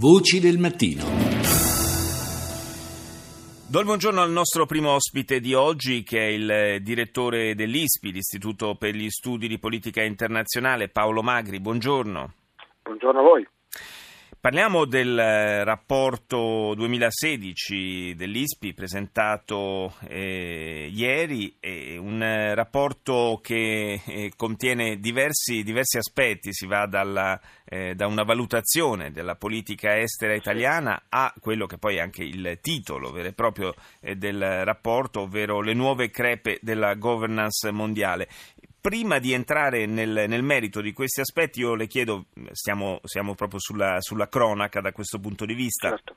Voci del mattino. Do il buongiorno al nostro primo ospite di oggi, che è il direttore dell'ISPI, l'Istituto per gli Studi di Politica Internazionale, Paolo Magri. Buongiorno. Buongiorno a voi. Parliamo del eh, rapporto 2016 dell'ISPI presentato eh, ieri, eh, un rapporto che eh, contiene diversi, diversi, aspetti, si va dalla, eh, da una valutazione della politica estera italiana a quello che poi è anche il titolo vero e proprio eh, del rapporto, ovvero le nuove crepe della governance mondiale prima di entrare nel, nel, merito di questi aspetti, io le chiedo, stiamo, siamo proprio sulla, sulla, cronaca da questo punto di vista. Certo.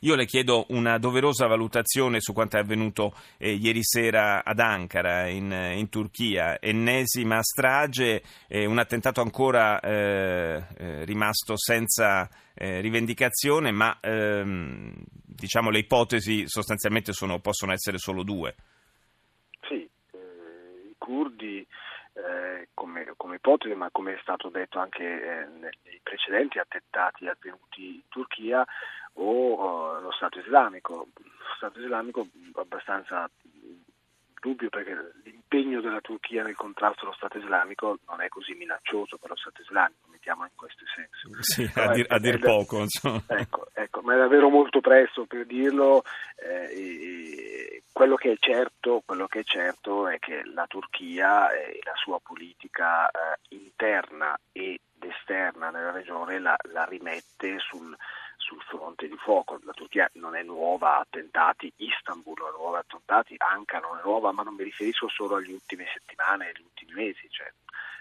Io le chiedo una doverosa valutazione su quanto è avvenuto eh, ieri sera ad Ankara, in, in Turchia. Ennesima strage, eh, un attentato ancora eh, eh rimasto senza eh, rivendicazione, ma ehm, diciamo le ipotesi sostanzialmente sono, possono essere solo due. Sì, eh, i curdi eh, come, come, ipotesi, ma come è stato detto anche eh, nei precedenti attentati avvenuti in Turchia, o uh, lo Stato islamico. Lo Stato islamico abbastanza dubbio perché l'impegno della Turchia nel contrasto allo Stato islamico non è così minaccioso per lo Stato islamico, mettiamo in questo senso. Sì, a, dir, a dir poco. Insomma. Ecco, ecco, ma è davvero molto presto per dirlo. Eh, quello, che certo, quello, che è certo, è che la Turchia e la sua politica eh, interna ed esterna nella regione la, la rimette sul sul fronte di fuoco. La Turchia non è nuova a attentati, Istanbul non è nuova a attentati, Ankara non è nuova, ma non mi riferisco solo alle ultime settimane, agli ultimi mesi. Cioè,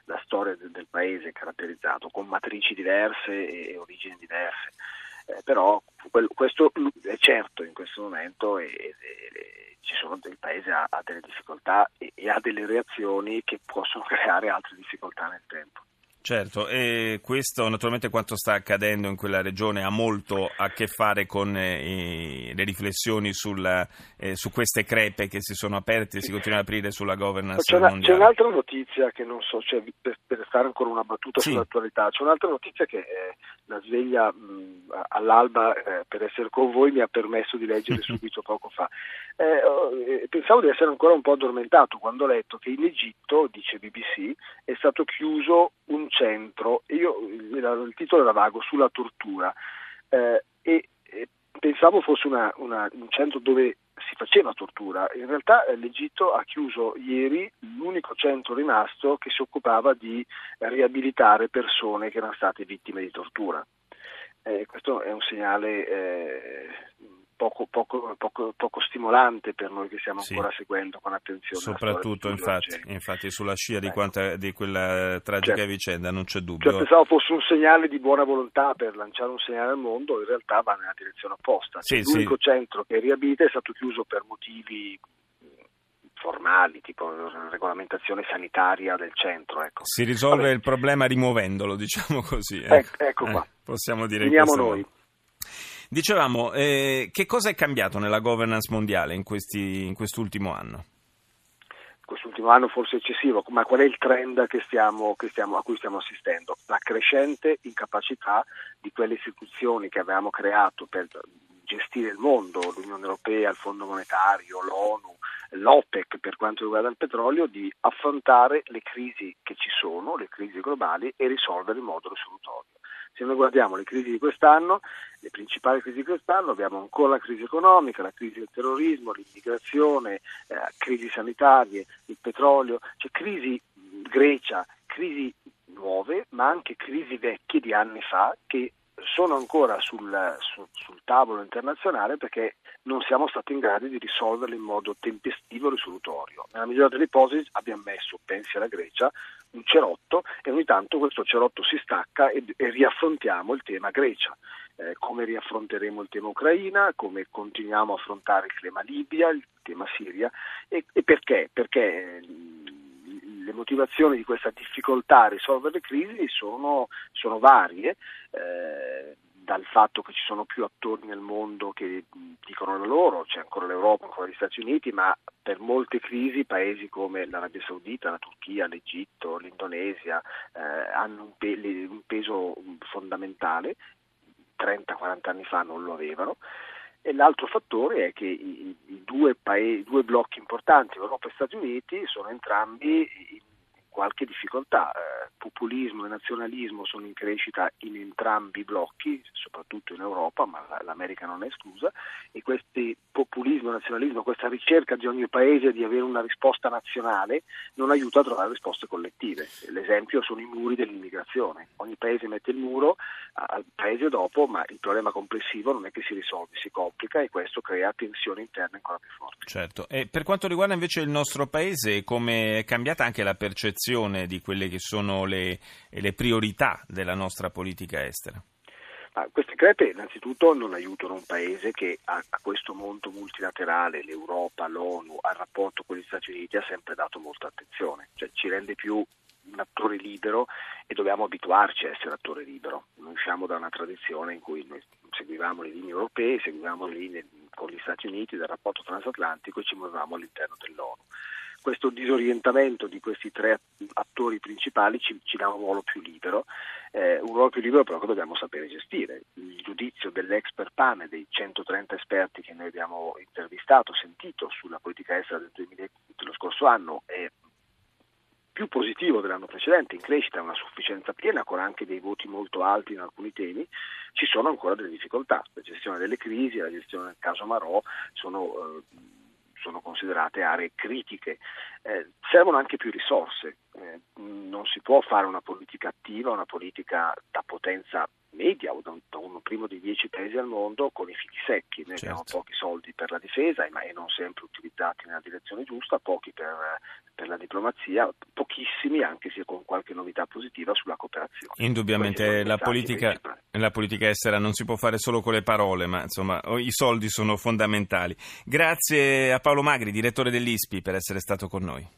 la storia del, del paese è caratterizzato con matrici diverse e, e origini diverse. Eh, però questo è certo in questo momento e, e, e ci sono, il paese ha, ha delle difficoltà e, e ha delle reazioni che possono creare altre difficoltà nel tempo. Certo, e questo naturalmente quanto sta accadendo in quella regione ha molto a che fare con eh, le riflessioni sulla, eh, su queste crepe che si sono aperte e si continuano ad aprire sulla governance c'è una, mondiale. C'è un'altra notizia che non so, cioè, per, per, fare ancora una battuta sì. sull'attualità, c'è un'altra notizia che eh, la sveglia mh, all'alba eh, per essere con voi mi ha permesso di leggere subito poco fa. Eh, oh, eh, pensavo di essere ancora un po' addormentato quando ho letto che in Egitto, dice BBC, è stato chiuso un centro, io, il titolo era vago, sulla tortura, eh, e, e, pensavo fosse una, una, un centro dove si faceva tortura. In realtà eh, l'Egitto ha chiuso ieri l'unico centro rimasto che si occupava di riabilitare persone che erano state vittime di tortura. Eh, questo è un segnale eh, poco, poco, poco, poco, stimolante per noi che stiamo sì. ancora seguendo con attenzione. Soprattutto infatti, infatti, sulla scia di, ecco. quanta, di quella tragica cioè, vicenda, non c'è dubbio. Cioè, pensavo fosse un segnale di buona volontà per lanciare un segnale al mondo, in realtà va nella direzione opposta. Cioè, sì, l'unico sì. centro che riabilita è stato chiuso per motivi formali, tipo regolamentazione sanitaria del centro. Ecco. Si risolve Vabbè. il problema rimuovendolo, diciamo così. Eh. Ecco, ecco qua. Eh, possiamo dire Finiamo noi. Modo. Dicevamo, eh, che cosa è cambiato nella governance mondiale in, questi, in quest'ultimo anno? quest'ultimo anno forse eccessivo, ma qual è il trend che stiamo, che stiamo, a cui stiamo assistendo? La crescente incapacità di quelle istituzioni che avevamo creato per gestire il mondo, l'Unione Europea, il Fondo Monetario, l'ONU, l'OPEC per quanto riguarda il petrolio, di affrontare le crisi che ci sono, le crisi globali e risolvere in modo risolutorio. Se noi guardiamo le crisi di quest'anno, le principali crisi di quest'anno, abbiamo ancora la crisi economica, la crisi del terrorismo, l'immigrazione, eh, crisi sanitarie, il petrolio, cioè crisi Grecia, crisi nuove, ma anche crisi vecchie di anni fa che sono ancora sul, sul, sul, tavolo internazionale perché non siamo stati in grado di risolverle in modo tempestivo e risolutorio. Nella migliore delle ipotesi abbiamo messo, pensi alla Grecia, un cerotto e ogni tanto questo cerotto si stacca e, e riaffrontiamo il tema Grecia. Eh, come riaffronteremo il tema Ucraina, come continuiamo a affrontare il tema Libia, il tema Siria e, e perché? Perché le motivazioni di questa difficoltà a risolvere le crisi sono, sono varie. Eh, dal fatto che ci sono più attori nel mondo che dicono la loro, c'è ancora l'Europa, ancora gli Stati Uniti, ma per molte crisi paesi come l'Arabia Saudita, la Turchia, l'Egitto, l'Indonesia eh, hanno un, pe- un peso fondamentale 30-40 anni fa non lo avevano. E l'altro fattore è che i, i due, paesi, due blocchi importanti, Europa e Stati Uniti, sono entrambi qualche difficoltà. Populismo e nazionalismo sono in crescita in entrambi i blocchi, soprattutto in Europa, ma l'America non è esclusa, e questi populismo e nazionalismo, questa ricerca di ogni paese di avere una risposta nazionale non aiuta a trovare risposte collettive. L'esempio sono i muri dell'immigrazione. Ogni paese mette il muro al paese dopo, ma il problema complessivo non è che si risolve, si complica e questo crea tensioni interne ancora più forti. Certo. E per quanto riguarda invece il nostro paese, come è cambiata anche la percezione di quelle che sono le, le priorità della nostra politica estera? Ah, queste crepe innanzitutto non aiutano un paese che a, a, questo mondo multilaterale, l'Europa, l'ONU, al rapporto con gli Stati Uniti ha sempre dato molta attenzione, cioè ci rende più un attore libero e dobbiamo abituarci a essere attore libero. Noi usciamo da una tradizione in cui noi seguivamo le linee europee, seguivamo le linee con gli Stati Uniti del rapporto transatlantico e ci muovevamo all'interno dell'ONU questo disorientamento di questi tre attori principali ci, ci dà un ruolo più libero, eh, un ruolo più libero però che dobbiamo sapere gestire. Il giudizio dell'expert panel, dei 130 esperti che noi abbiamo intervistato, sentito sulla politica estera del 2000, dello scorso anno è più positivo dell'anno precedente, in crescita, una sufficienza piena con anche dei voti molto alti in alcuni temi, ci sono ancora delle difficoltà. La gestione delle crisi, la gestione del caso Marò sono eh, sono considerate aree critiche. Eh, servono anche più risorse, eh, non si può fare una politica attiva, una politica da potenza media o da, da uno primo dei dieci paesi al mondo con i figli secchi. Noi certo. abbiamo pochi soldi per la difesa, ma non sempre utilizzati nella direzione giusta, pochi per, per la diplomazia, pochissimi anche se con qualche novità positiva sulla cooperazione. Indubbiamente la politica, la politica, estera non si può fare solo con le parole, ma insomma i soldi sono fondamentali. Grazie a Paolo Magri, direttore dell'ISPI, per essere stato con noi.